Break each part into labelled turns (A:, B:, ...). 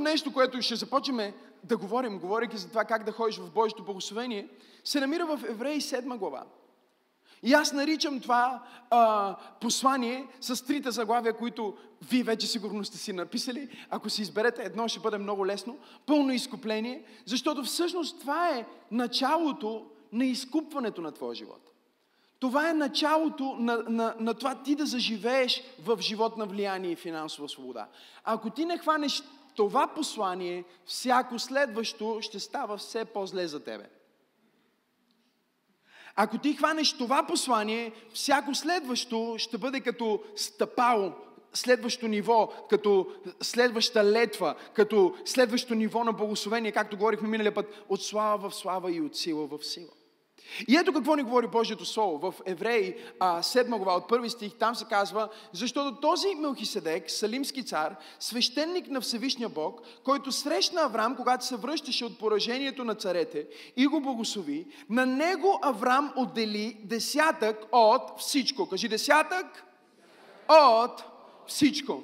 A: Следващото нещо, което ще започнем да говорим, говорейки за това как да ходиш в Божието благословение, се намира в Евреи 7 глава. И аз наричам това а, послание с трите заглавия, които вие вече сигурно сте си написали. Ако си изберете едно, ще бъде много лесно. Пълно изкупление, защото всъщност това е началото на изкупването на твоя живот. Това е началото на, на, на това ти да заживееш в живот на влияние и финансова свобода. Ако ти не хванеш това послание, всяко следващо ще става все по-зле за тебе. Ако ти хванеш това послание, всяко следващо ще бъде като стъпало, следващо ниво, като следваща летва, като следващо ниво на благословение, както говорихме миналия път, от слава в слава и от сила в сила. И ето какво ни говори Божието Слово. В Евреи, 7 глава, от първи стих, там се казва, защото този Мелхиседек, салимски цар, свещеник на Всевишния Бог, който срещна Авраам, когато се връщаше от поражението на царете и го благослови, на него Авраам отдели десятък от всичко. Кажи десятък от всичко.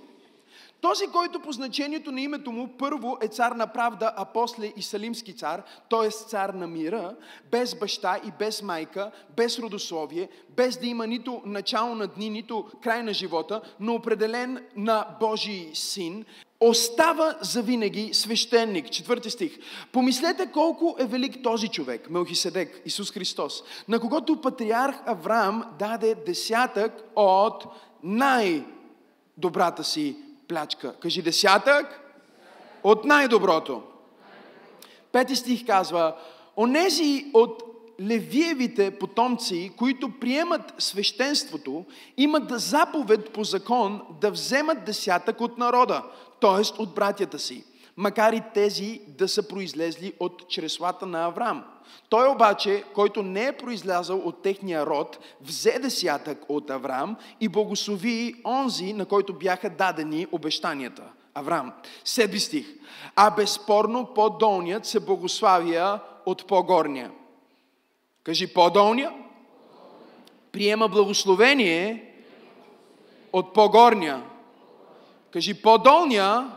A: Този, който по значението на името му първо е цар на правда, а после и салимски цар, т.е. цар на мира, без баща и без майка, без родословие, без да има нито начало на дни, нито край на живота, но определен на Божий син, остава завинаги свещеник. Четвърти стих. Помислете колко е велик този човек, Мелхиседек, Исус Христос, на когото патриарх Авраам даде десятък от най-добрата си плячка. Кажи десятък от най-доброто. Пети стих казва, онези от левиевите потомци, които приемат свещенството, имат заповед по закон да вземат десятък от народа, т.е. от братята си, макар и тези да са произлезли от чреслата на Авраам. Той обаче, който не е произлязал от техния род, взе десятък от Авраам и благослови онзи, на който бяха дадени обещанията. Авраам. Седми стих. А безспорно по-долният се благославя от по-горния. Кажи по-долния. Приема благословение от по-горния. Кажи по-долния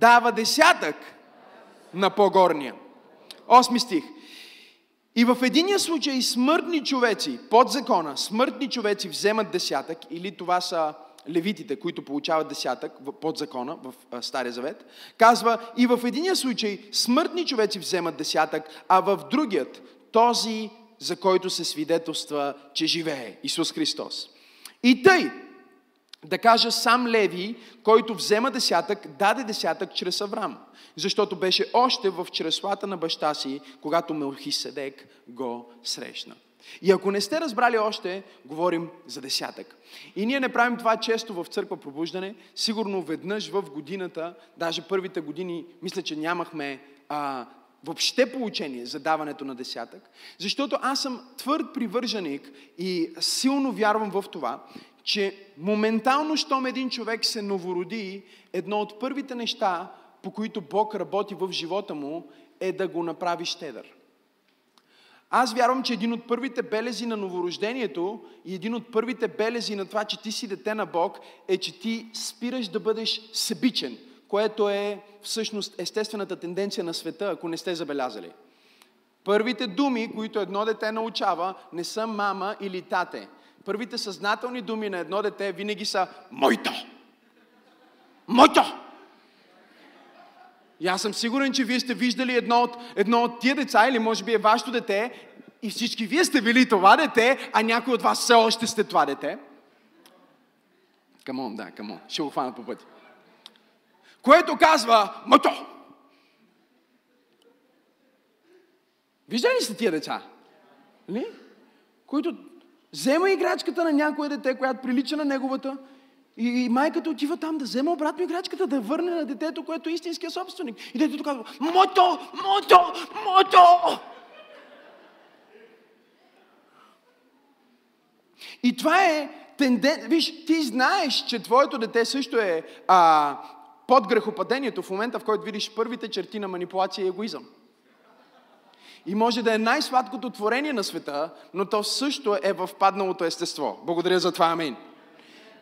A: дава десятък на по-горния. Осми стих. И в единия случай смъртни човеци, под закона, смъртни човеци вземат десятък, или това са левитите, които получават десятък под закона в Стария Завет, казва и в единия случай смъртни човеци вземат десятък, а в другият този, за който се свидетелства, че живее Исус Христос. И тъй, да кажа сам Леви, който взема десятък, даде десятък чрез Авраам, защото беше още в чреслата на баща си, когато Мелхиседек го срещна. И ако не сте разбрали още, говорим за десятък. И ние не правим това често в църква пробуждане. Сигурно веднъж в годината, даже първите години, мисля, че нямахме а, въобще получение за даването на десятък. Защото аз съм твърд привърженик и силно вярвам в това, че моментално, щом един човек се новороди, едно от първите неща, по които Бог работи в живота му, е да го направи щедър. Аз вярвам, че един от първите белези на новорождението и един от първите белези на това, че ти си дете на Бог, е, че ти спираш да бъдеш себичен, което е всъщност естествената тенденция на света, ако не сте забелязали. Първите думи, които едно дете научава, не са мама или тате първите съзнателни думи на едно дете винаги са Моето! Моето! И аз съм сигурен, че вие сте виждали едно от, едно от тия деца, или може би е вашето дете, и всички вие сте били това дете, а някой от вас все още сте това дете. Камон, да, камон. Ще го хванат по пъти. Което казва, мото! Виждали ли сте тия деца? Ли? Които Взема играчката на някое дете, която прилича на неговата, и, майката отива там да взема обратно играчката, да върне на детето, което е истинския собственик. И детето казва, мото, мото, мото! И това е тенденция. Виж, ти знаеш, че твоето дете също е а, под грехопадението в момента, в който видиш първите черти на манипулация и егоизъм. И може да е най-сладкото творение на света, но то също е в падналото естество. Благодаря за това, амин.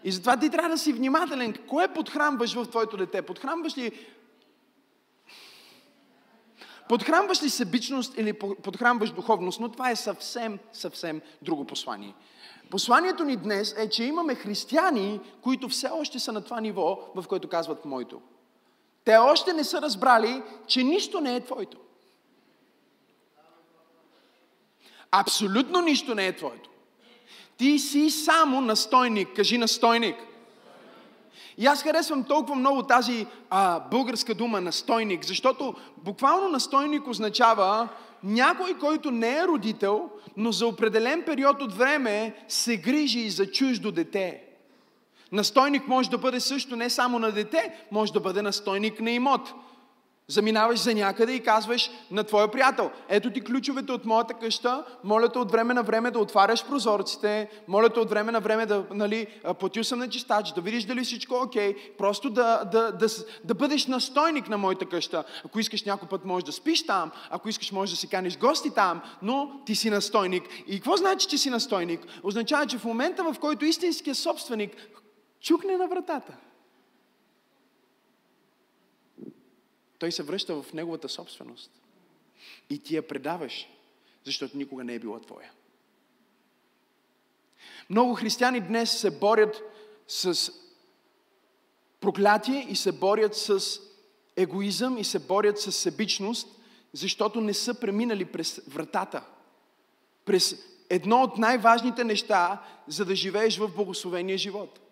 A: И затова ти трябва да си внимателен. Кое подхранваш в твоето дете? Подхранваш ли Подхранваш ли себичност или подхранваш духовност, но това е съвсем, съвсем друго послание. Посланието ни днес е, че имаме християни, които все още са на това ниво, в което казват моето. Те още не са разбрали, че нищо не е твоето. Абсолютно нищо не е твоето. Ти си само настойник. Кажи настойник. И аз харесвам толкова много тази а, българска дума настойник, защото буквално настойник означава някой, който не е родител, но за определен период от време се грижи за чуждо дете. Настойник може да бъде също не само на дете, може да бъде настойник на имот. Заминаваш за някъде и казваш на твоя приятел, ето ти ключовете от моята къща, моля те от време на време да отваряш прозорците, моля те от време на време да, нали, съм на чистач, да видиш дали всичко е окей, просто да, да, да, да бъдеш настойник на моята къща. Ако искаш някой път можеш да спиш там, ако искаш можеш да си каниш гости там, но ти си настойник. И какво значи, че си настойник? Означава, че в момента, в който истинският собственик чукне на вратата, той се връща в неговата собственост. И ти я предаваш, защото никога не е била твоя. Много християни днес се борят с проклятие и се борят с егоизъм и се борят с себичност, защото не са преминали през вратата. През едно от най-важните неща, за да живееш в благословения живот.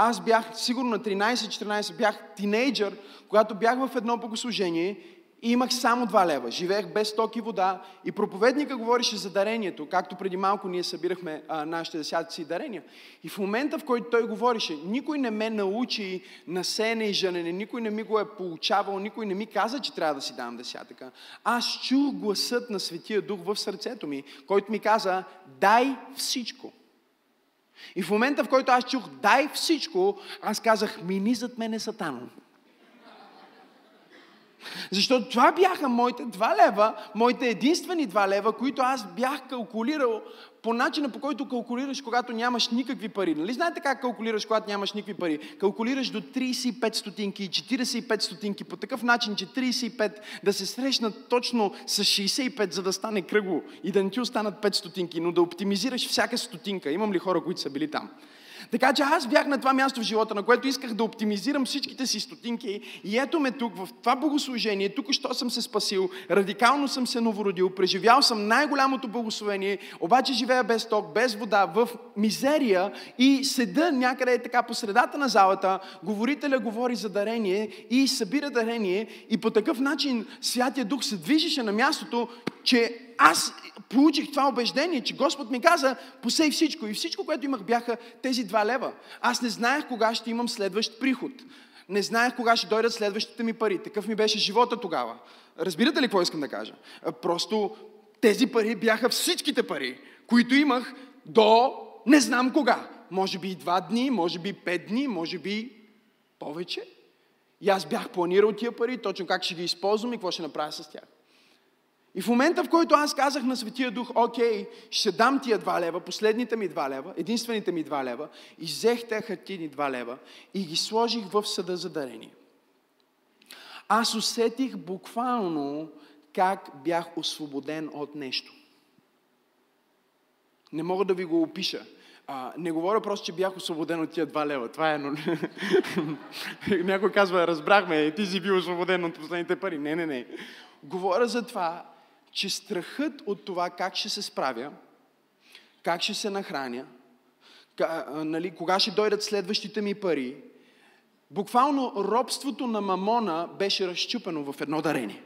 A: Аз бях сигурно на 13-14, бях тинейджър, когато бях в едно богослужение и имах само 2 лева. Живеех без ток и вода и проповедника говореше за дарението, както преди малко ние събирахме а, нашите десятици дарения. И в момента, в който той говореше, никой не ме научи на сене и женене, никой не ми го е получавал, никой не ми каза, че трябва да си дам десятъка. Аз чух гласът на Светия Дух в сърцето ми, който ми каза, дай всичко. И в момента, в който аз чух дай всичко, аз казах, мини зад мене сатано. Защото това бяха моите два лева, моите единствени два лева, които аз бях калкулирал по начина по който калкулираш, когато нямаш никакви пари. Нали знаете как калкулираш, когато нямаш никакви пари? Калкулираш до 35 стотинки и 45 стотинки по такъв начин, че 35 да се срещнат точно с 65, за да стане кръгло и да не ти останат 5 стотинки, но да оптимизираш всяка стотинка. Имам ли хора, които са били там? Така че аз бях на това място в живота, на което исках да оптимизирам всичките си стотинки. И ето ме тук, в това богослужение, тук що съм се спасил, радикално съм се новородил, преживял съм най-голямото благословение, обаче живея без ток, без вода, в мизерия и седа някъде така по средата на залата, говорителя говори за дарение и събира дарение и по такъв начин Святия Дух се движеше на мястото, че аз получих това убеждение, че Господ ми каза, посей всичко. И всичко, което имах, бяха тези два лева. Аз не знаех кога ще имам следващ приход. Не знаех кога ще дойдат следващите ми пари. Такъв ми беше живота тогава. Разбирате ли какво искам да кажа? Просто тези пари бяха всичките пари, които имах до не знам кога. Може би два дни, може би пет дни, може би повече. И аз бях планирал тия пари, точно как ще ги използвам и какво ще направя с тях. И в момента, в който аз казах на Светия Дух, окей, ще дам тия два лева, последните ми два лева, единствените ми два лева, и взех те хартини два лева и ги сложих в съда за дарение. Аз усетих буквално как бях освободен от нещо. Не мога да ви го опиша. А, не говоря просто, че бях освободен от тия два лева. Това е... Някой казва, разбрахме, ти си бил освободен от последните пари. Не, не, не. Говоря за това, че страхът от това как ще се справя, как ще се нахраня, нали, кога ще дойдат следващите ми пари, буквално робството на мамона беше разчупено в едно дарение.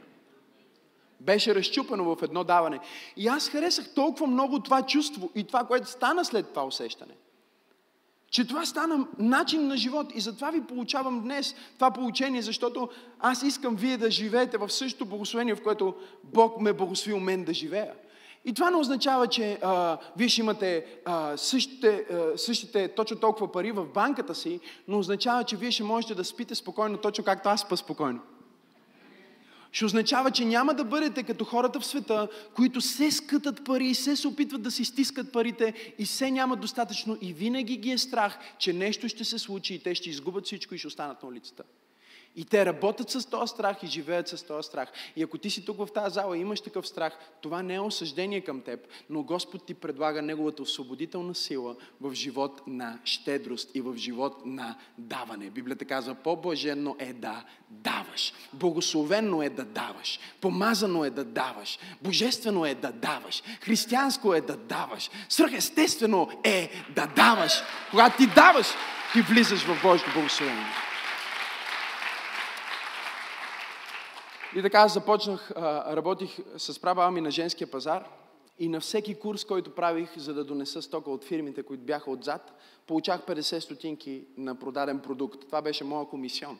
A: Беше разчупено в едно даване. И аз харесах толкова много това чувство и това, което стана след това усещане – че това стана начин на живот. И затова ви получавам днес това получение, защото аз искам вие да живеете в същото благословение, в което Бог ме благословил мен да живея. И това не означава, че а, вие ще имате а, същите, а, същите точно толкова пари в банката си, но означава, че вие ще можете да спите спокойно, точно както аз спа спокойно ще означава, че няма да бъдете като хората в света, които се скътат пари и се се опитват да си стискат парите и се нямат достатъчно и винаги ги е страх, че нещо ще се случи и те ще изгубят всичко и ще останат на улицата. И те работят с този страх и живеят с този страх. И ако ти си тук в тази зала и имаш такъв страх, това не е осъждение към теб, но Господ ти предлага Неговата освободителна сила в живот на щедрост и в живот на даване. Библията казва, по-блаженно е да даваш. Благословенно е да даваш. Помазано е да даваш. Божествено е да даваш. Християнско е да даваш. Свръхестествено е да даваш. Когато ти даваш, ти влизаш в Божието благословение. И така аз започнах, работих с права ми на женския пазар и на всеки курс, който правих, за да донеса стока от фирмите, които бяха отзад, получах 50 стотинки на продаден продукт. Това беше моя комисион.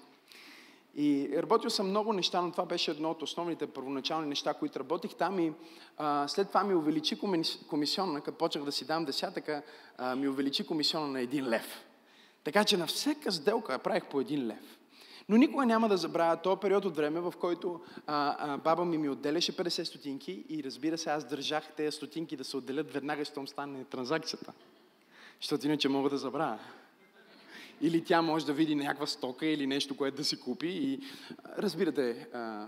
A: И работил съм много неща, но това беше едно от основните първоначални неща, които работих там и а, след това ми увеличи комисиона, като почнах да си дам десятъка, а, ми увеличи комисиона на един лев. Така че на всяка сделка правих по един лев. Но никога няма да забравя този период от време, в който а, а, баба ми ми отделяше 50 стотинки и разбира се, аз държах тези стотинки да се отделят веднага, щом стане транзакцията. Защото иначе мога да забравя. Или тя може да види някаква стока или нещо, което да си купи и разбирате а,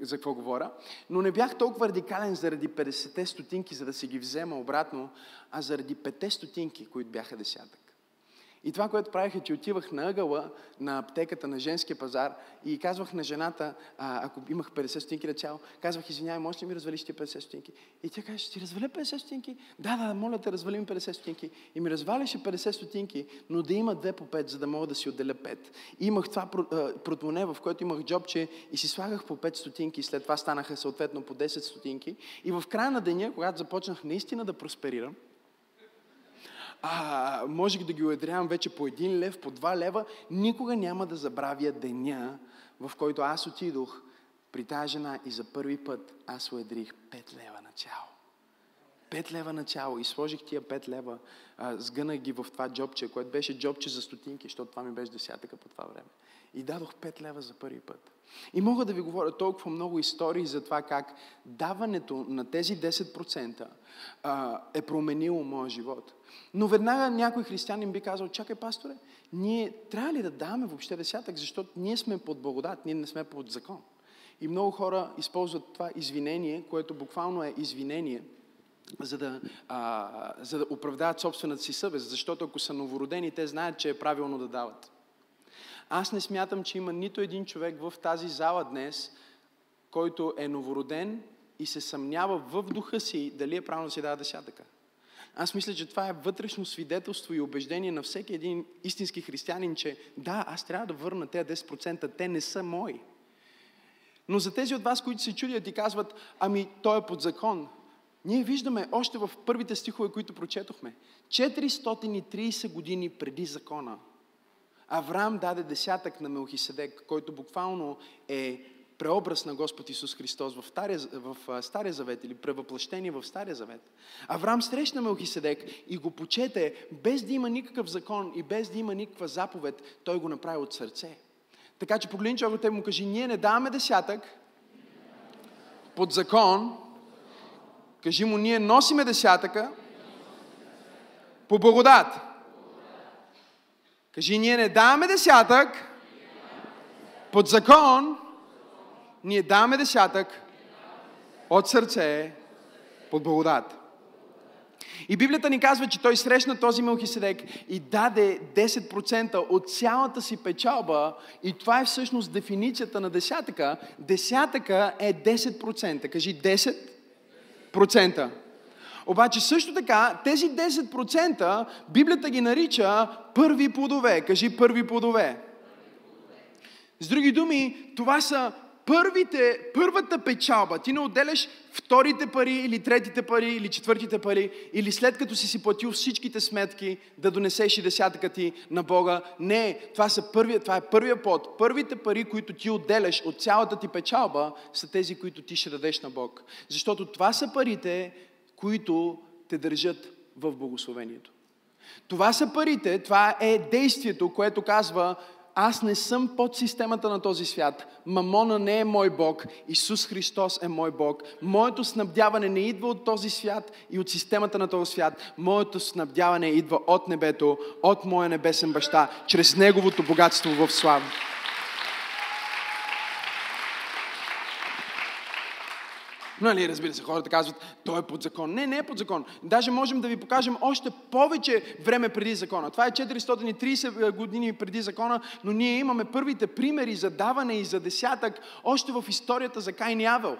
A: за какво говоря. Но не бях толкова радикален заради 50 стотинки, за да си ги взема обратно, а заради 5 стотинки, които бяха десятък. И това, което правих е, че отивах на ъгъла на аптеката на женския пазар и казвах на жената, а, ако имах 50 стотинки на цяло, казвах, извинявай, можеш ли ми развалиш ти 50 стотинки? И тя каже, ще ти разваля 50 стотинки? Да, да, моля те, развали ми 50 стотинки. И ми разваляше 50 стотинки, но да има две по 5, за да мога да си отделя 5. И имах това протмоне, в което имах джобче и си слагах по 5 стотинки, след това станаха съответно по 10 стотинки. И в края на деня, когато започнах наистина да просперирам, а, можех да ги уедрявам вече по един лев, по два лева, никога няма да забравя деня, в който аз отидох при тази жена и за първи път аз уедрих 5 лева начало. 5 лева начало и сложих тия 5 лева, а, сгънах ги в това джобче, което беше джобче за стотинки, защото това ми беше десятъка по това време. И дадох 5 лева за първи път. И мога да ви говоря толкова много истории за това как даването на тези 10% а, е променило моя живот. Но веднага някой християнин би казал, чакай, пасторе, ние трябва ли да даваме въобще десятък, защото ние сме под благодат, ние не сме под закон. И много хора използват това извинение, което буквално е извинение, за да, а, за да оправдаят собствената си съвест, защото ако са новородени, те знаят, че е правилно да дават. Аз не смятам, че има нито един човек в тази зала днес, който е новороден и се съмнява в духа си дали е правилно да си дава десятъка. Аз мисля, че това е вътрешно свидетелство и убеждение на всеки един истински християнин, че да, аз трябва да върна тези 10%, те не са мои. Но за тези от вас, които се чудят и казват, ами той е под закон, ние виждаме още в първите стихове, които прочетохме, 430 години преди закона, Авраам даде десятък на Мелхиседек, който буквално е преобраз на Господ Исус Христос в, Стария, в Стария Завет или превъплъщение в Стария Завет. Авраам срещна Мелхиседек и го почете без да има никакъв закон и без да има никаква заповед, той го направи от сърце. Така че погледни човекът и му кажи, ние не даваме десятък под закон, кажи му, ние носиме десятъка по благодат. Кажи, ние не даваме десятък под закон, ние даваме десятък от сърце под благодат. И Библията ни казва, че той срещна този Мелхиседек и даде 10% от цялата си печалба. И това е всъщност дефиницията на десятъка. Десятъка е 10%. Кажи 10%. Обаче също така, тези 10% Библията ги нарича първи плодове. Кажи първи плодове. С други думи, това са първите, първата печалба. Ти не отделяш вторите пари или третите пари или четвъртите пари или след като си си платил всичките сметки да донесеш и десятъка ти на Бога. Не, това, са първия, това е първия плод. Първите пари, които ти отделяш от цялата ти печалба, са тези, които ти ще дадеш на Бог. Защото това са парите, които те държат в благословението. Това са парите, това е действието, което казва, аз не съм под системата на този свят. Мамона не е мой Бог. Исус Христос е мой Бог. Моето снабдяване не идва от този свят и от системата на този свят. Моето снабдяване идва от небето, от моя небесен баща, чрез Неговото богатство в слава. Нали, разбира се, хората казват, той е под закон. Не, не е под закон. Даже можем да ви покажем още повече време преди закона. Това е 430 години преди закона, но ние имаме първите примери за даване и за десятък още в историята за Кайн и Авел.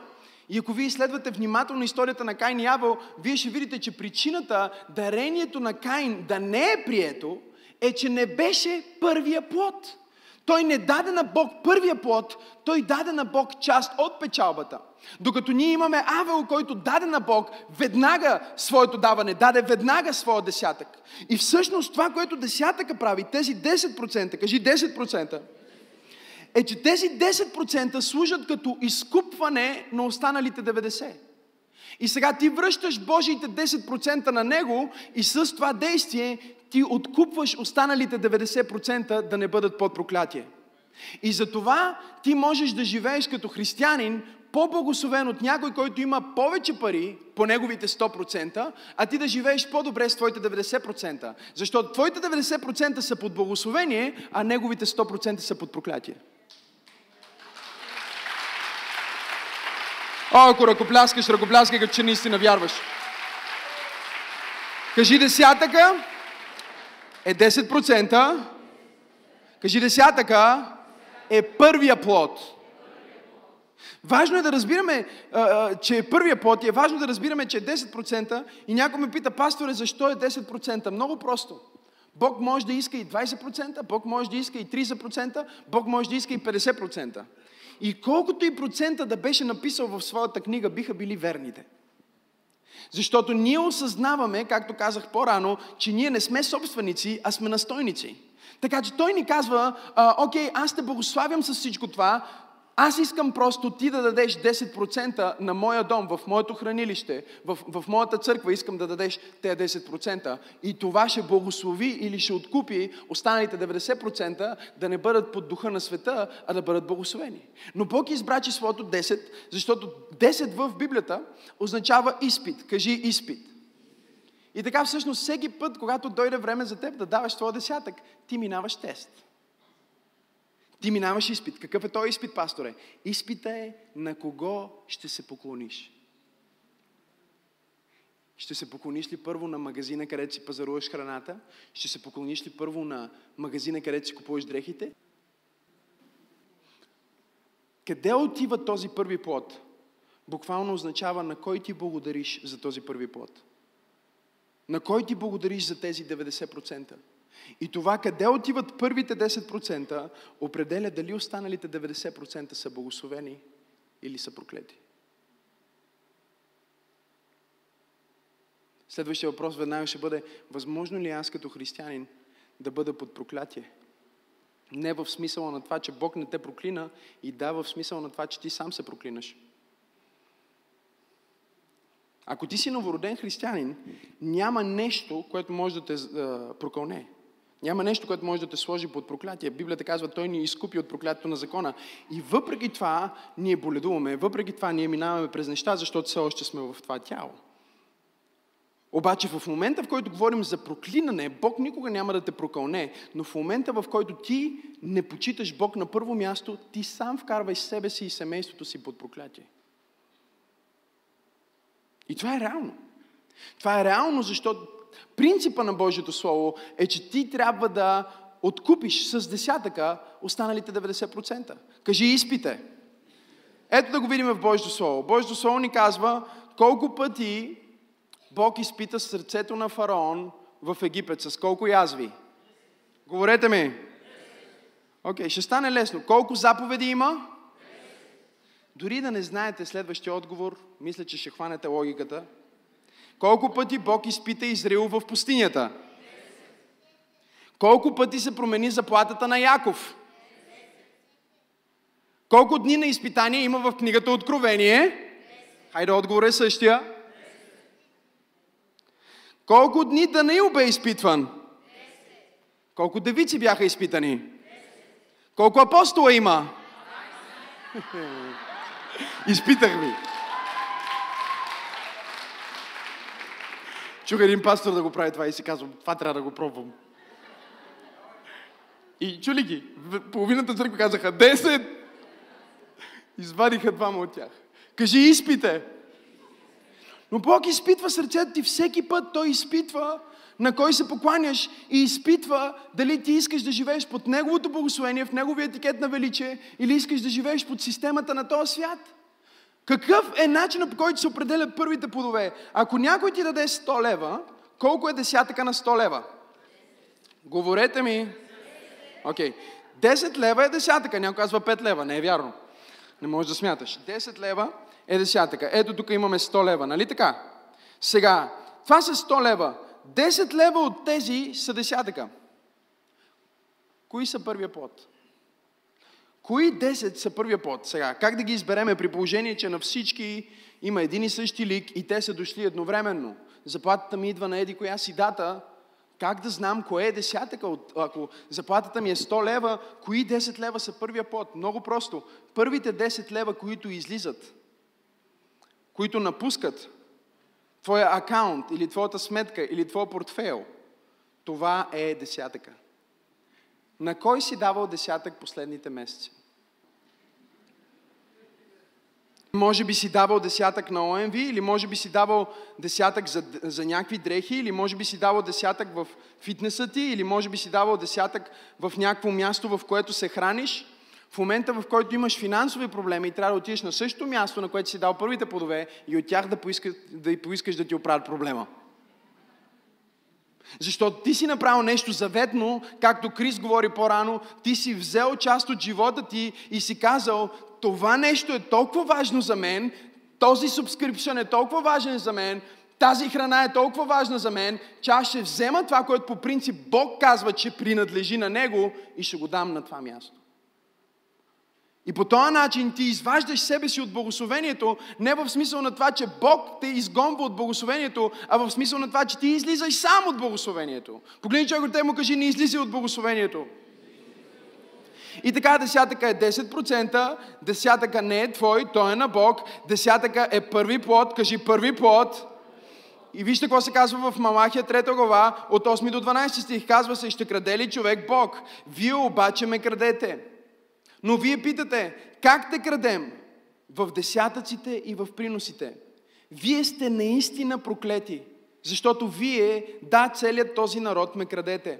A: И ако вие изследвате внимателно историята на Кайн и Авел, вие ще видите, че причината дарението на Кайн да не е прието, е, че не беше първия плод. Той не даде на Бог първия плод, той даде на Бог част от печалбата. Докато ние имаме Авел, който даде на Бог веднага своето даване, даде веднага своя десятък. И всъщност това, което десятъка прави, тези 10%, кажи 10%, е, че тези 10% служат като изкупване на останалите 90%. И сега ти връщаш Божиите 10% на Него и с това действие ти откупваш останалите 90% да не бъдат под проклятие. И за това ти можеш да живееш като християнин по-благословен от някой, който има повече пари по неговите 100%, а ти да живееш по-добре с твоите 90%. Защото твоите 90% са под благословение, а неговите 100% са под проклятие. О, ако ръкопляскаш, ръкопляскай, като че наистина вярваш. Кажи десятъка е 10%. Кажи десятъка е първия плод. Важно е да разбираме, че е първия плод и е важно да разбираме, че е 10% и някой ме пита, пасторе, защо е 10%? Много просто. Бог може да иска и 20%, Бог може да иска и 30%, Бог може да иска и 50%. И колкото и процента да беше написал в своята книга, биха били верните. Защото ние осъзнаваме, както казах по-рано, че ние не сме собственици, а сме настойници. Така че той ни казва, окей, аз те благославям с всичко това, аз искам просто ти да дадеш 10% на моя дом, в моето хранилище, в, в моята църква искам да дадеш тези 10%. И това ще благослови или ще откупи останалите 90% да не бъдат под духа на света, а да бъдат благословени. Но Бог избра числото 10, защото 10 в Библията означава изпит. Кажи изпит. И така всъщност всеки път, когато дойде време за теб да даваш твоя десятък, ти минаваш тест. Ти минаваш изпит. Какъв е този изпит, пасторе? Изпита е на кого ще се поклониш. Ще се поклониш ли първо на магазина, където си пазаруваш храната? Ще се поклониш ли първо на магазина, където си купуваш дрехите? Къде отива този първи плод? Буквално означава на кой ти благодариш за този първи плод. На кой ти благодариш за тези 90%? И това къде отиват първите 10% определя дали останалите 90% са благословени или са проклети. Следващия въпрос веднага ще бъде, възможно ли аз като християнин да бъда под проклятие? Не в смисъла на това, че Бог не те проклина и да в смисъла на това, че ти сам се проклинаш. Ако ти си новороден християнин, няма нещо, което може да те прокълне. Няма нещо, което може да те сложи под проклятие. Библията казва, той ни изкупи от проклятието на закона. И въпреки това ние боледуваме, въпреки това ние минаваме през неща, защото все още сме в това тяло. Обаче в момента, в който говорим за проклинане, Бог никога няма да те прокълне, но в момента, в който ти не почиташ Бог на първо място, ти сам вкарвай себе си и семейството си под проклятие. И това е реално. Това е реално, защото принципа на Божието Слово е, че ти трябва да откупиш с десятъка останалите 90%. Кажи изпите. Ето да го видим в Божието Слово. Божието Слово ни казва колко пъти Бог изпита сърцето на фараон в Египет. С колко язви? Говорете ми. Окей, okay, ще стане лесно. Колко заповеди има? Дори да не знаете следващия отговор, мисля, че ще хванете логиката. Колко пъти Бог изпита Израил в пустинята? Колко пъти се промени заплатата на Яков? Колко дни на изпитание има в книгата Откровение? Хайде, отговор е същия. Колко дни Данаил бе изпитван? Колко девици бяха изпитани? Колко апостола има? Изпитах ви. Чух един пастор да го прави това и си казвам, това трябва да го пробвам. И чули ги, половината църква казаха 10. Извадиха двама от тях. Кажи изпите. Но Бог изпитва сърцето ти всеки път. Той изпитва на кой се покланяш и изпитва дали ти искаш да живееш под Неговото благословение, в Неговия етикет на величие или искаш да живееш под системата на този свят. Какъв е начинът по който се определят първите плодове? Ако някой ти даде 100 лева, колко е десятъка на 100 лева? Говорете ми. Окей. Okay. 10 лева е десятъка. Някой казва 5 лева. Не е вярно. Не можеш да смяташ. 10 лева е десятъка. Ето тук имаме 100 лева. Нали така? Сега, това са 100 лева. 10 лева от тези са десятъка. Кои са първия плод? Кои 10 са първия плод? Сега, как да ги избереме при положение, че на всички има един и същи лик и те са дошли едновременно? Заплатата ми идва на еди коя си дата, как да знам кое е десятъка? Ако заплатата ми е 100 лева, кои 10 лева са първия плод? Много просто. Първите 10 лева, които излизат, които напускат твоя акаунт или твоята сметка или твоя портфейл, това е десятъка. На кой си давал десятък последните месеци? Може би си давал десятък на ОМВ, или може би си давал десятък за, за някакви дрехи, или може би си давал десятък в фитнеса ти, или може би си давал десятък в някакво място, в което се храниш. В момента, в който имаш финансови проблеми и трябва да отидеш на същото място, на което си дал първите плодове, и от тях да поискаш да, поискаш да ти оправят проблема. Защото ти си направил нещо заветно, както Крис говори по-рано, ти си взел част от живота ти и си казал, това нещо е толкова важно за мен, този субскрипшън е толкова важен за мен, тази храна е толкова важна за мен, че аз ще взема това, което по принцип Бог казва, че принадлежи на Него и ще го дам на това място. И по този начин ти изваждаш себе си от благословението, не в смисъл на това, че Бог те изгонва от благословението, а в смисъл на това, че ти излизаш сам от благословението. Погледни човек те му кажи, не излизай от благословението. И така десятъка е 10%, десятъка не е твой, той е на Бог, десятъка е първи плод, кажи първи плод. И вижте какво се казва в Малахия 3 глава от 8 до 12 стих. Казва се, ще краде ли човек Бог? Вие обаче ме крадете. Но вие питате, как те крадем? В десятъците и в приносите. Вие сте наистина проклети, защото вие, да, целият този народ ме крадете.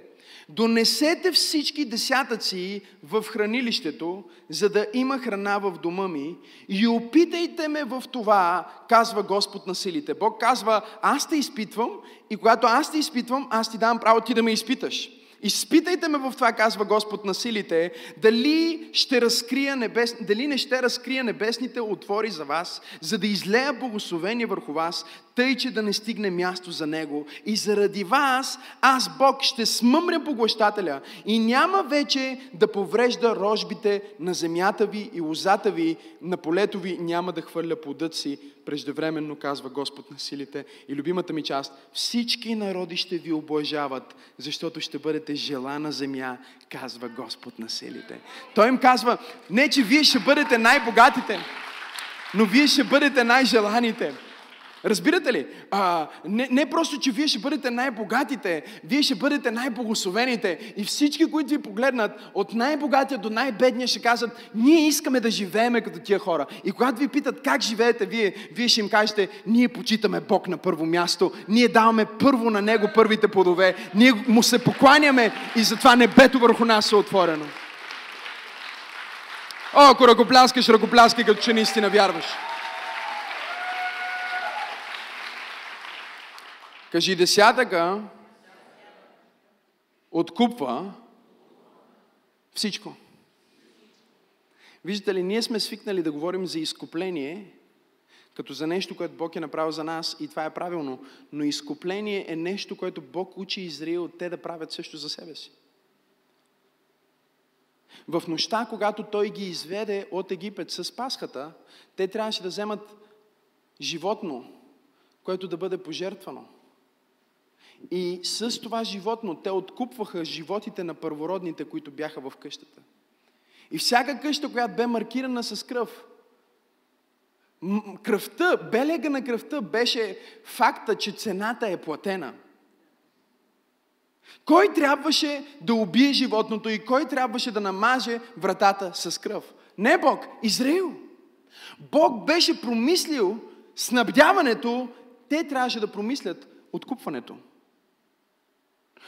A: Донесете всички десятъци в хранилището, за да има храна в дома ми и опитайте ме в това, казва Господ на силите. Бог казва, аз те изпитвам и когато аз те изпитвам, аз ти дам право ти да ме изпиташ. Изпитайте ме в това, казва Господ на силите, дали, ще разкрия небес, дали не ще разкрия небесните отвори за вас, за да излея благословение върху вас, тъй, че да не стигне място за него. И заради вас, аз Бог ще смъмря поглъщателя и няма вече да поврежда рожбите на земята ви и лозата ви, на полето ви няма да хвърля плодът си преждевременно, казва Господ на силите. И любимата ми част, всички народи ще ви облажават, защото ще бъдете желана земя, казва Господ на силите. Той им казва, не, че вие ще бъдете най-богатите, но вие ще бъдете най-желаните. Разбирате ли? А, не, не просто, че вие ще бъдете най-богатите, вие ще бъдете най-богословените. И всички, които ви погледнат, от най-богатия до най-бедния, ще кажат, ние искаме да живееме като тия хора. И когато ви питат как живеете вие, вие ще им кажете, ние почитаме Бог на първо място, ние даваме първо на Него първите плодове, ние му се покланяме и затова небето върху нас е отворено. О, ако ръкопляскаш, ръкопляскай, като че наистина вярваш. Кажи, десятъка откупва всичко. Виждате ли, ние сме свикнали да говорим за изкупление, като за нещо, което Бог е направил за нас и това е правилно. Но изкупление е нещо, което Бог учи Израил те да правят също за себе си. В нощта, когато Той ги изведе от Египет с Пасхата, те трябваше да вземат животно, което да бъде пожертвано. И с това животно те откупваха животите на първородните, които бяха в къщата. И всяка къща, която бе маркирана с кръв, кръвта, белега на кръвта беше факта, че цената е платена. Кой трябваше да убие животното и кой трябваше да намаже вратата с кръв? Не Бог, Израил. Бог беше промислил снабдяването те трябваше да промислят откупването.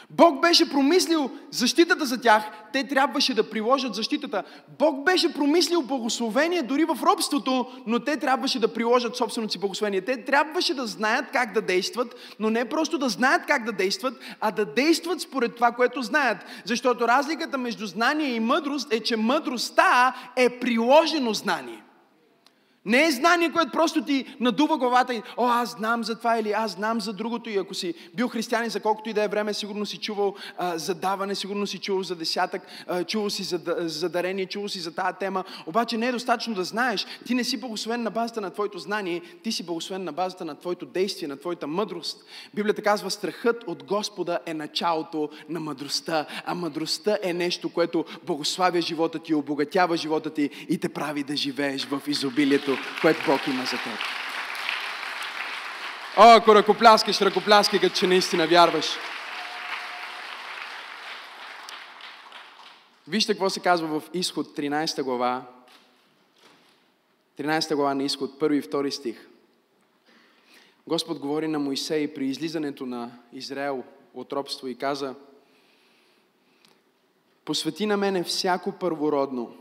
A: Бог беше промислил защитата за тях, те трябваше да приложат защитата. Бог беше промислил благословение дори в робството, но те трябваше да приложат собственото си благословение. Те трябваше да знаят как да действат, но не просто да знаят как да действат, а да действат според това, което знаят. Защото разликата между знание и мъдрост е, че мъдростта е приложено знание. Не е знание, което просто ти надува главата и, о, аз знам за това или аз знам за другото. И ако си бил християнин за колкото и да е време, сигурно си чувал а, за даване, сигурно си чувал за десятък, а, чувал си за, за дарение, чувал си за тази тема. Обаче не е достатъчно да знаеш. Ти не си благословен на базата на твоето знание, ти си благословен на базата на твоето действие, на твоята мъдрост. Библията казва, страхът от Господа е началото на мъдростта, а мъдростта е нещо, което благославя живота ти, обогатява живота ти и те прави да живееш в изобилието което Бог има за теб. О, ако ръкопляскаш, ръкопляскай, като че наистина вярваш. Вижте какво се казва в Изход 13 глава. 13 глава на Изход, 1 и 2 стих. Господ говори на Моисей при излизането на Израел от робство и каза Посвети на мене всяко първородно,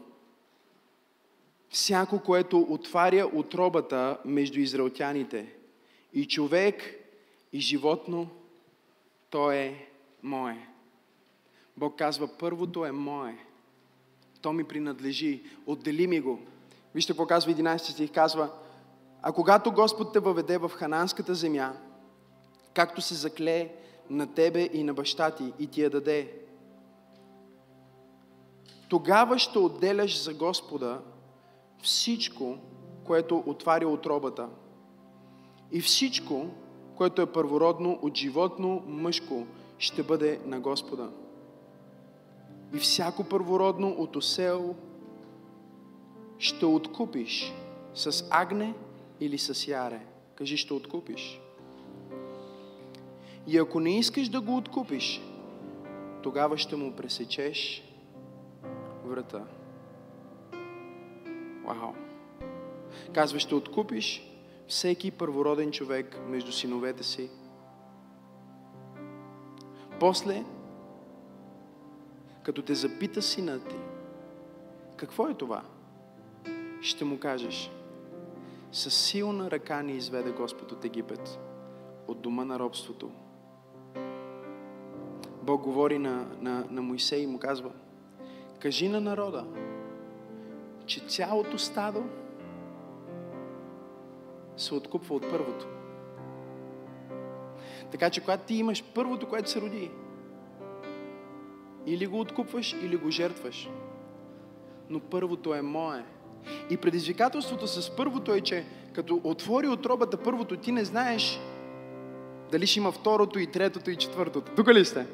A: всяко, което отваря отробата между израелтяните. И човек, и животно, то е мое. Бог казва, първото е мое. То ми принадлежи. Отдели ми го. Вижте какво казва 11 стих. Казва, а когато Господ те въведе в хананската земя, както се заклее на тебе и на баща ти и ти я даде, тогава ще отделяш за Господа всичко, което отваря отробата. И всичко, което е първородно от животно мъжко, ще бъде на Господа. И всяко първородно от осел ще откупиш с агне или с яре. Кажи, ще откупиш. И ако не искаш да го откупиш, тогава ще му пресечеш врата. Вау! Казва, ще откупиш всеки първороден човек между синовете си. После, като те запита сина ти, какво е това? Ще му кажеш, със силна ръка ни изведе Господ от Египет, от дома на робството. Бог говори на, на, на Моисей и му казва, кажи на народа, че цялото стадо се откупва от първото. Така че когато ти имаш първото, което се роди, или го откупваш, или го жертваш. Но първото е мое. И предизвикателството с първото е, че като отвори отробата първото, ти не знаеш дали ще има второто и третото и четвъртото. Тук ли сте?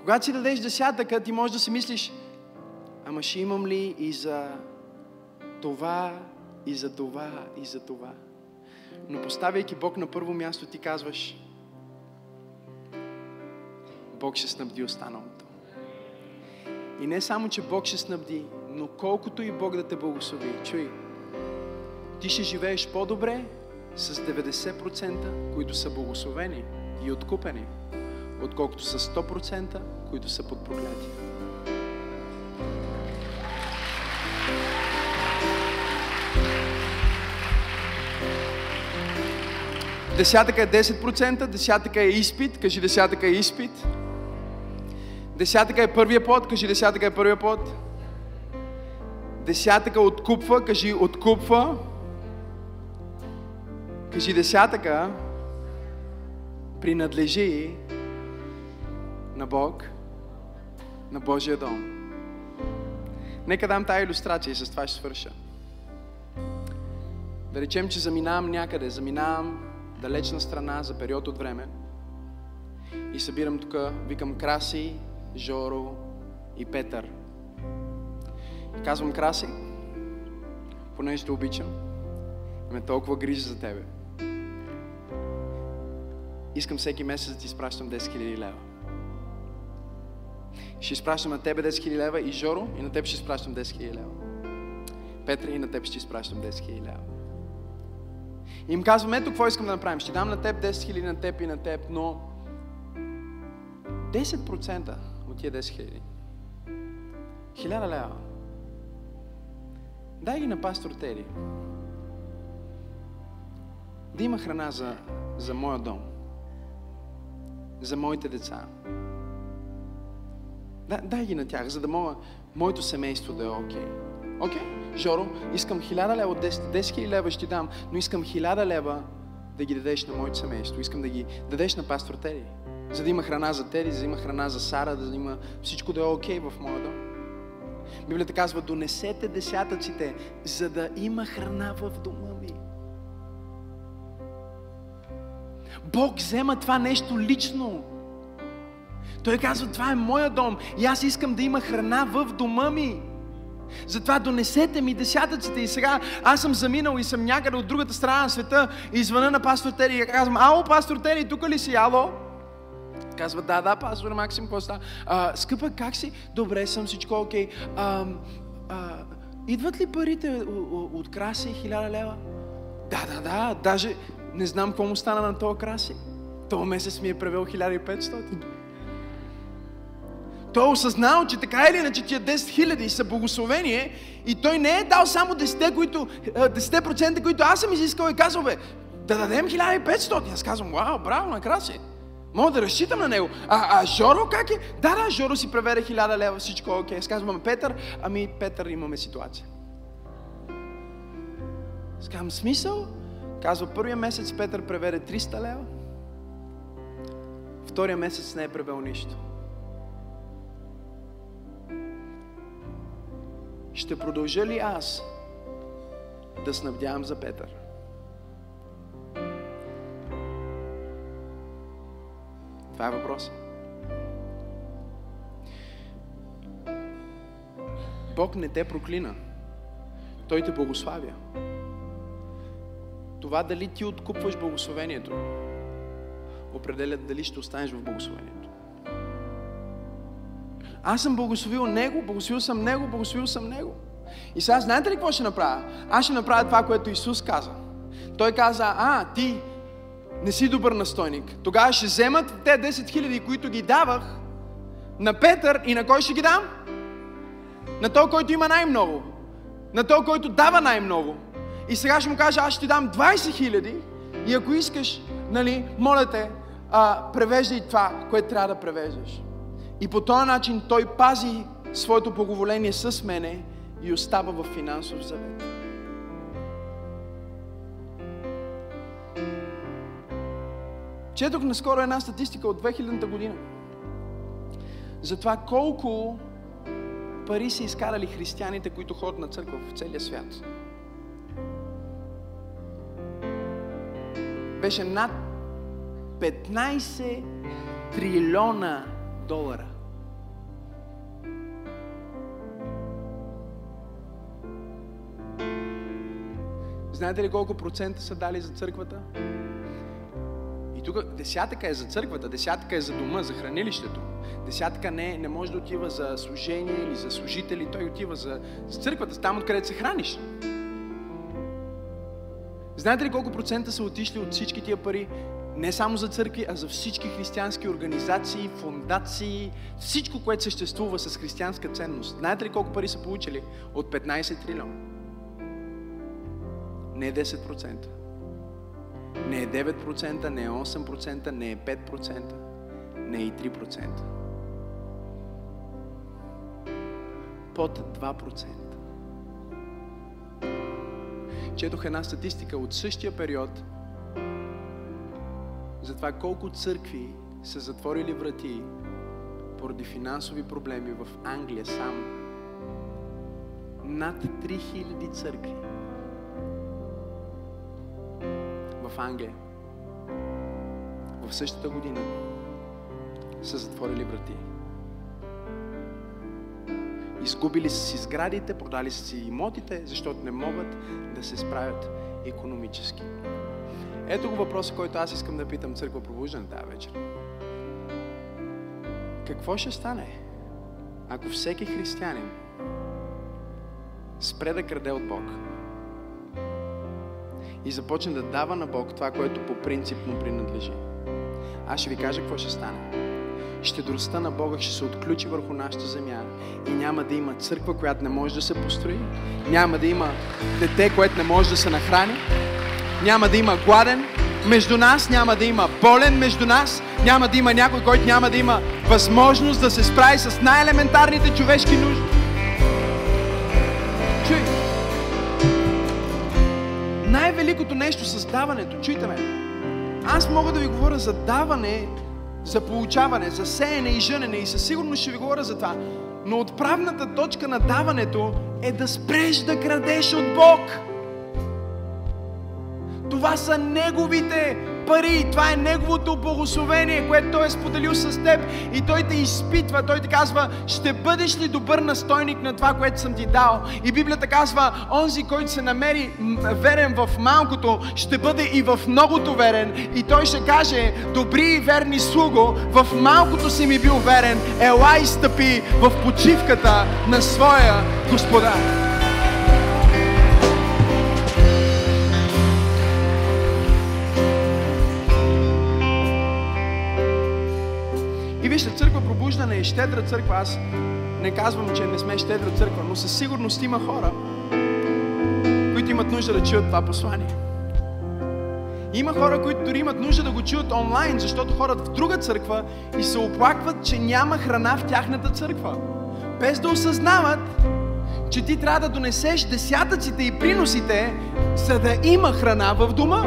A: Когато си дадеш десятъка, ти можеш да си мислиш, ама ще имам ли и за това, и за това, и за това. Но поставяйки Бог на първо място, ти казваш, Бог ще снабди останалото. И не само, че Бог ще снабди, но колкото и Бог да те благослови, чуй, ти ще живееш по-добре с 90%, които са благословени и откупени, отколкото с 100%, които са под проклятие. Десятъка е 10%, десятъка е изпит, кажи десятъка е изпит. Десятъка е първия пот, кажи десятъка е първия пот. Десятъка откупва, кажи откупва. Кажи десятъка принадлежи на Бог, на Божия дом. Нека дам тази иллюстрация и с това ще свърша. Да речем, че заминавам някъде, заминавам далечна страна за период от време. И събирам тук, викам Краси, Жоро и Петър. И казвам Краси, понеже те обичам, ме толкова грижа за тебе. Искам всеки месец да ти изпращам 10 000 лева. Ще изпращам на тебе 10 000 лева и Жоро, и на теб ще изпращам 10 000 лева. Петър, и на теб ще изпращам 10 000 лева. И им казвам, ето какво искам да направим. Ще дам на теб 10 хиляди, на теб и на теб, но 10% от тия 10 хиляди. Хиляда лева. Дай ги на пастор Тери. Да има храна за, за моя дом. За моите деца. Да, дай ги на тях, за да мога моето семейство да е окей. Okay. Окей? Okay? Жоро, искам хиляда лева от 10, 10 хиляди лева ще дам, но искам хиляда лева да ги дадеш на моето семейство. Искам да ги дадеш на пастор Тери. За да има храна за Тери, за да има храна за Сара, да има всичко да е окей okay в моя дом. Библията казва, донесете десятъците, за да има храна в дома ми. Бог взема това нещо лично. Той казва, това е моя дом и аз искам да има храна в дома ми. Затова донесете ми десятъците и сега аз съм заминал и съм някъде от другата страна на света и звъна на пастор Тери и казвам, ало, пастор Тери, тук ли си, ало? Казва, да, да, пастор Максим, какво става? Скъпа, как си? Добре съм, всичко окей. А, а, идват ли парите от краси, хиляда лева? Да, да, да, даже не знам какво му стана на този краси. Това месец ми е превел 1500. Той е осъзнал, че така или иначе тия 10 хиляди са благословение и той не е дал само 10%, които, 10%, които аз съм изискал и казал, бе, да дадем 1500. Аз казвам, вау, браво, накраси. Мога да разчитам на него. А, а Жоро как е? Да, да, Жоро си преведе 1000 лева, всичко е окей. Аз казвам, Петър, ами Петър имаме ситуация. Казвам, смисъл? Казва, първия месец Петър преведе 300 лева, втория месец не е превел нищо. Ще продължа ли аз да снабдявам за Петър? Това е въпрос. Бог не те проклина. Той те благославя. Това дали ти откупваш благословението, определя дали ще останеш в благословението. Аз съм благословил Него, благословил съм Него, благословил съм Него. И сега знаете ли какво ще направя? Аз ще направя това, което Исус каза. Той каза, а, ти не си добър настойник. Тогава ще вземат те 10 хиляди, които ги давах на Петър и на кой ще ги дам? На той, който има най-много. На той, който дава най-много. И сега ще му кажа, аз ще ти дам 20 хиляди и ако искаш, нали, моля те, а, превеждай това, което трябва да превеждаш. И по този начин той пази своето благоволение с мене и остава в финансов завет. Четох наскоро една статистика от 2000-та година за това колко пари са изкарали християните, които ходят на църква в целия свят. Беше над 15 трилиона долара. Знаете ли колко процента са дали за църквата? И тук десятъка е за църквата, десятъка е за дома, за хранилището. Десятъка не, не може да отива за служение или за служители, той отива за, за църквата, там откъдето се храниш. Знаете ли колко процента са отишли от всички тия пари не само за църкви, а за всички християнски организации, фундации, всичко, което съществува с християнска ценност. Знаете ли колко пари са получили? От 15 трилиона. Не е 10%. Не е 9%, не е 8%, не е 5%, не е и 3%. Под 2%. Четох една статистика от същия период – за това колко църкви са затворили врати поради финансови проблеми в Англия само. Над 3000 църкви в Англия в същата година са затворили врати. Изгубили са си сградите, продали са си имотите, защото не могат да се справят економически. Ето го въпроса, който аз искам да питам църква пробуждане тази вечер. Какво ще стане, ако всеки християнин спре да краде от Бог и започне да дава на Бог това, което по принцип му принадлежи, аз ще ви кажа какво ще стане. Щедростта на Бога ще се отключи върху нашата земя и няма да има църква, която не може да се построи, няма да има дете, което не може да се нахрани, няма да има гладен между нас, няма да има болен между нас, няма да има някой, който няма да има възможност да се справи с най-елементарните човешки нужди. Чуй! Най-великото нещо с даването, чуйте ме, аз мога да ви говоря за даване, за получаване, за сеене и жънене и със сигурност ще ви говоря за това. Но отправната точка на даването е да спреш да крадеш от Бог. Това са Неговите пари. Това е Неговото благословение, което Той е споделил с теб. И Той те изпитва. Той ти казва, ще бъдеш ли добър настойник на това, което съм ти дал? И Библията казва, онзи, който се намери верен в малкото, ще бъде и в многото верен. И Той ще каже, добри и верни слуго, в малкото си ми бил верен, ела и стъпи в почивката на своя Господар. Вижте, църква пробуждане и щедра църква. Аз не казвам, че не сме щедра църква, но със сигурност има хора, които имат нужда да чуят това послание. Има хора, които дори имат нужда да го чуят онлайн, защото хората в друга църква и се оплакват, че няма храна в тяхната църква. Без да осъзнават, че ти трябва да донесеш десятъците и приносите, за да има храна в дома.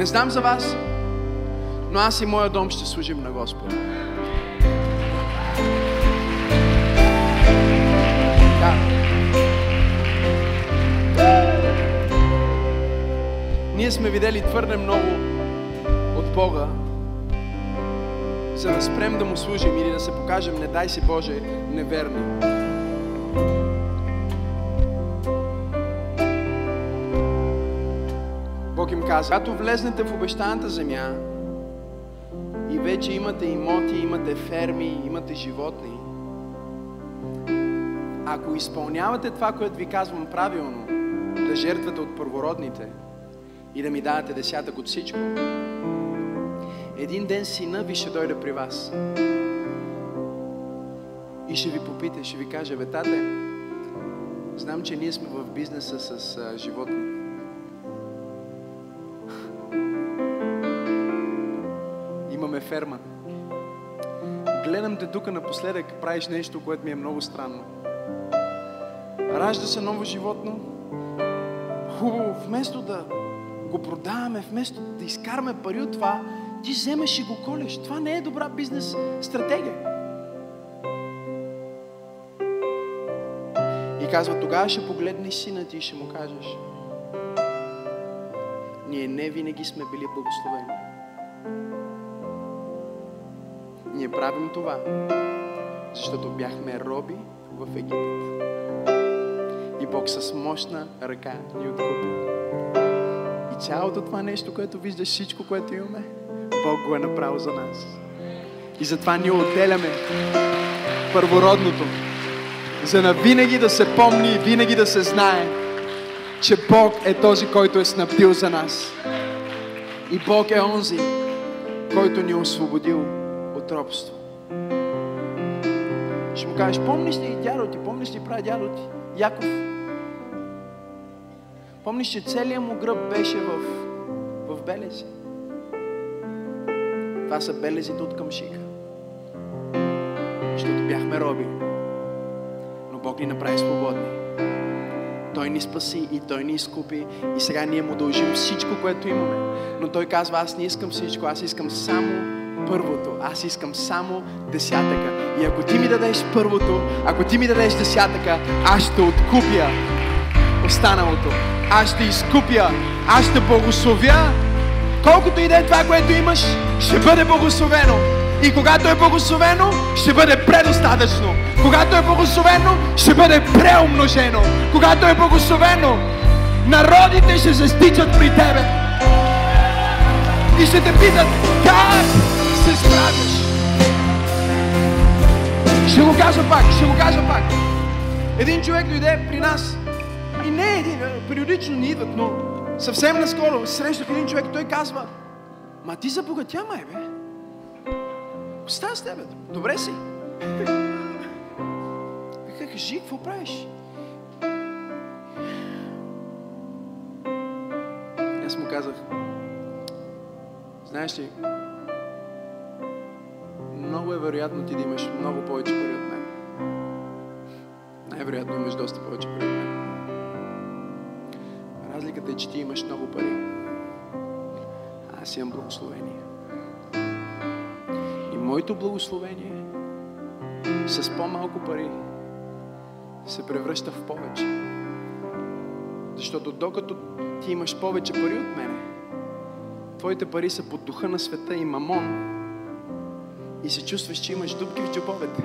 A: Не знам за вас, но аз и моя дом ще служим на Господа. Да. Ние сме видели твърде много от Бога, за да спрем да му служим или да се покажем, не дай си Боже, неверни. Каза, когато влезнете в обещаната земя и вече имате имоти, имате ферми, имате животни, ако изпълнявате това, което ви казвам правилно, да жертвате от първородните и да ми давате десятък от всичко, един ден сина ви ще дойде при вас и ще ви попита, ще ви каже, бе, тате, знам, че ние сме в бизнеса с животни. Ферма. Гледам те тук напоследък, правиш нещо, което ми е много странно. Ражда се ново животно. Хубаво, вместо да го продаваме, вместо да изкараме пари от това, ти вземеш и го колеш. Това не е добра бизнес стратегия. И казва, тогава ще погледнеш сина ти и ще му кажеш, ние не винаги сме били благословени. Правим това, защото бяхме роби в Египет. И Бог с мощна ръка ни откупи. И цялото това нещо, което виждаш, всичко, което имаме, Бог го е направил за нас. И затова ние отделяме първородното, за да винаги да се помни и винаги да се знае, че Бог е този, който е снабдил за нас. И Бог е онзи, който ни е освободил робство. Ще му кажеш, помниш ли дядо ти, помниш ли прави дядо ти, Яков? Помниш, че целият му гръб беше в, в белези. Това са белезите от къмшика. Защото бяхме роби. Но Бог ни направи свободни. Той ни спаси и Той ни изкупи и сега ние му дължим всичко, което имаме. Но Той казва, аз не искам всичко, аз искам само първото. Аз искам само десятъка. И ако ти ми дадеш първото, ако ти ми дадеш десятъка, аз ще откупя останалото. Аз ще изкупя, аз ще благословя. Колкото и да е това, което имаш, ще бъде благословено. И когато е благословено, ще бъде предостатъчно. Когато е благословено, ще бъде преумножено. Когато е благословено, народите ще се стичат при тебе. И ще те питат, как се справиш. Ще го кажа пак, ще го кажа пак. Един човек дойде при нас и не един, периодично ни идват, но съвсем наскоро срещах един човек, той казва, ма ти забогатя, май, бе. Остава с тебе. Добре си. Вика, кажи, какво правиш? Аз му казах, знаеш ли, много е вероятно ти да имаш много повече пари от мен. Най-вероятно имаш доста повече пари от мен. Разликата е, че ти имаш много пари. Аз имам благословение. И моето благословение с по-малко пари се превръща в повече. Защото докато ти имаш повече пари от мене, твоите пари са под духа на света и мамон и се чувстваш, че имаш дупки в джобовете.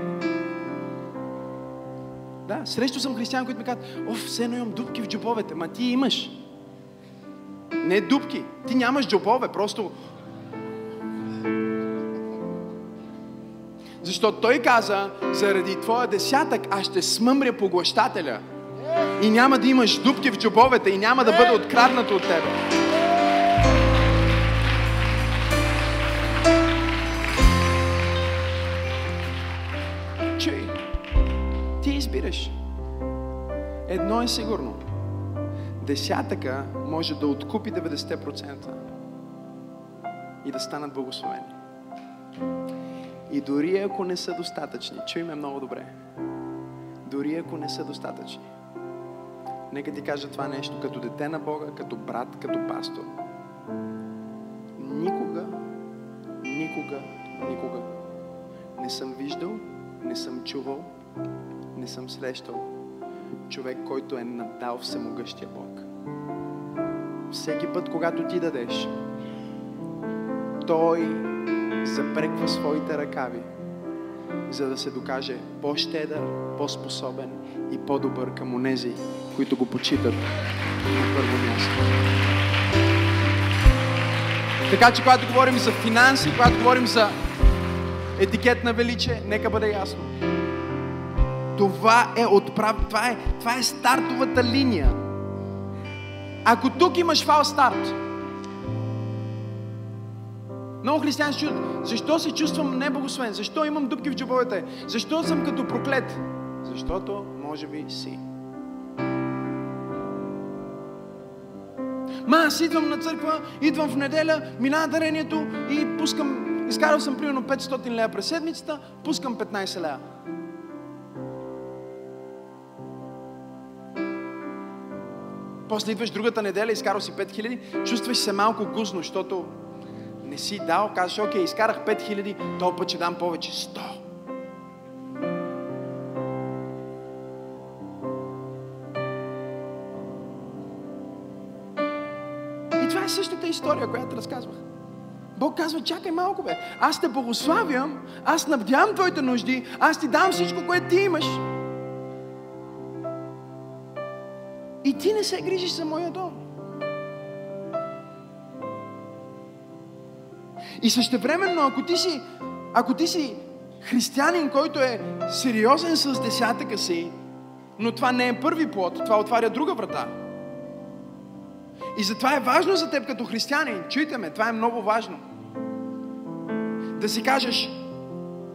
A: Да, срещу съм християн, които ми казват, оф, все едно имам дупки в джобовете. Ма ти имаш. Не дупки. Ти нямаш джобове, просто... Защото той каза, заради твоя десятък, аз ще смъмря поглъщателя. И няма да имаш дупки в джобовете и няма да бъде откраднато от тебе. Избираш. Едно е сигурно. Десятъка може да откупи 90% и да станат благословени. И дори ако не са достатъчни, чуй ме много добре, дори ако не са достатъчни, Нека ти кажа това нещо като дете на Бога, като брат, като пастор. Никога, никога, никога не съм виждал, не съм чувал, не съм срещал човек, който е надал всемогъщия Бог. Всеки път, когато ти дадеш, Той запреква своите ръкави, за да се докаже по-щедър, по-способен и по-добър към онези, които го почитат на първо място. Така че, когато говорим за финанси, когато говорим за етикет на величие, нека бъде ясно. Това е отправ... това е, това е стартовата линия. Ако тук имаш фал старт, много християни се чудят, защо се чувствам неблагословен? Защо имам дупки в джобовете? Защо съм като проклет? Защото, може би, си. Ма, аз идвам на църква, идвам в неделя, мина дарението и пускам, изкарал съм примерно 500 лея през седмицата, пускам 15 лея. После идваш другата неделя, изкарал си 5000, чувстваш се малко гузно, защото не си дал, казваш, окей, изкарах 5000, то път ще дам повече, 100. И това е същата история, която разказвах. Бог казва, чакай малко бе, аз те благославям, аз набдявам твоите нужди, аз ти дам всичко, което ти имаш. И ти не се грижиш за моя дом. И същевременно, ако ти си, ако ти си християнин, който е сериозен с десятъка си, но това не е първи плод, това отваря друга врата. И затова е важно за теб като християнин, чуйте ме, това е много важно. Да си кажеш,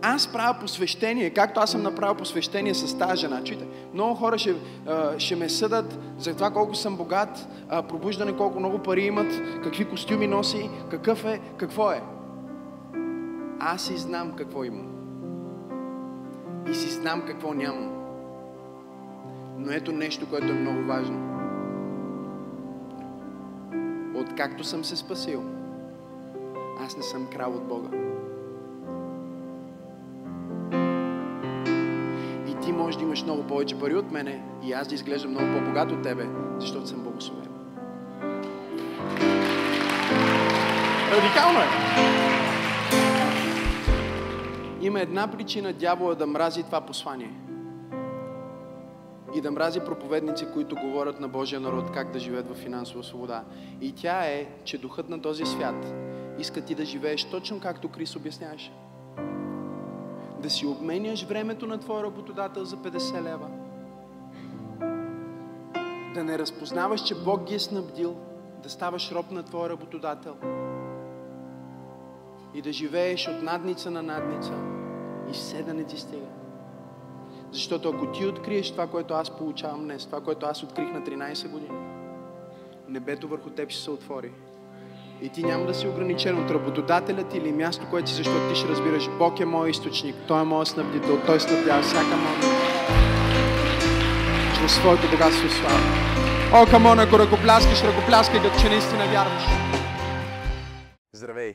A: аз правя посвещение, както аз съм направил посвещение с тази жена. Чуйте, много хора ще, ще ме съдат за това колко съм богат, пробуждане колко много пари имат, какви костюми носи, какъв е, какво е. Аз си знам какво имам. И си знам какво нямам. Но ето нещо, което е много важно. Откакто съм се спасил, аз не съм крал от Бога. Можеш да имаш много повече пари от мене и аз да изглеждам много по-богат от тебе, защото съм благословен. Радикално е! Има една причина дявола да мрази това послание. И да мрази проповедници, които говорят на Божия народ как да живеят в финансова свобода. И тя е, че духът на този свят иска ти да живееш точно както Крис обясняваше. Да си обменяш времето на твоя работодател за 50 лева. да не разпознаваш, че Бог ги е снабдил, да ставаш роб на твоя работодател и да живееш от надница на надница и все да не ти стига. Защото ако ти откриеш това, което аз получавам днес, това, което аз открих на 13 години, небето върху теб ще се отвори. И ти няма да си ограничен от работодателя ти или място, което си, защото ти ще разбираш, Бог е мой източник, Той е моят снабдител, Той снабдява всяка моя чрез своето богатство и слава. О, камон, ако ръкопляскаш, ръкопляскай, като че наистина вярваш.
B: Здравей!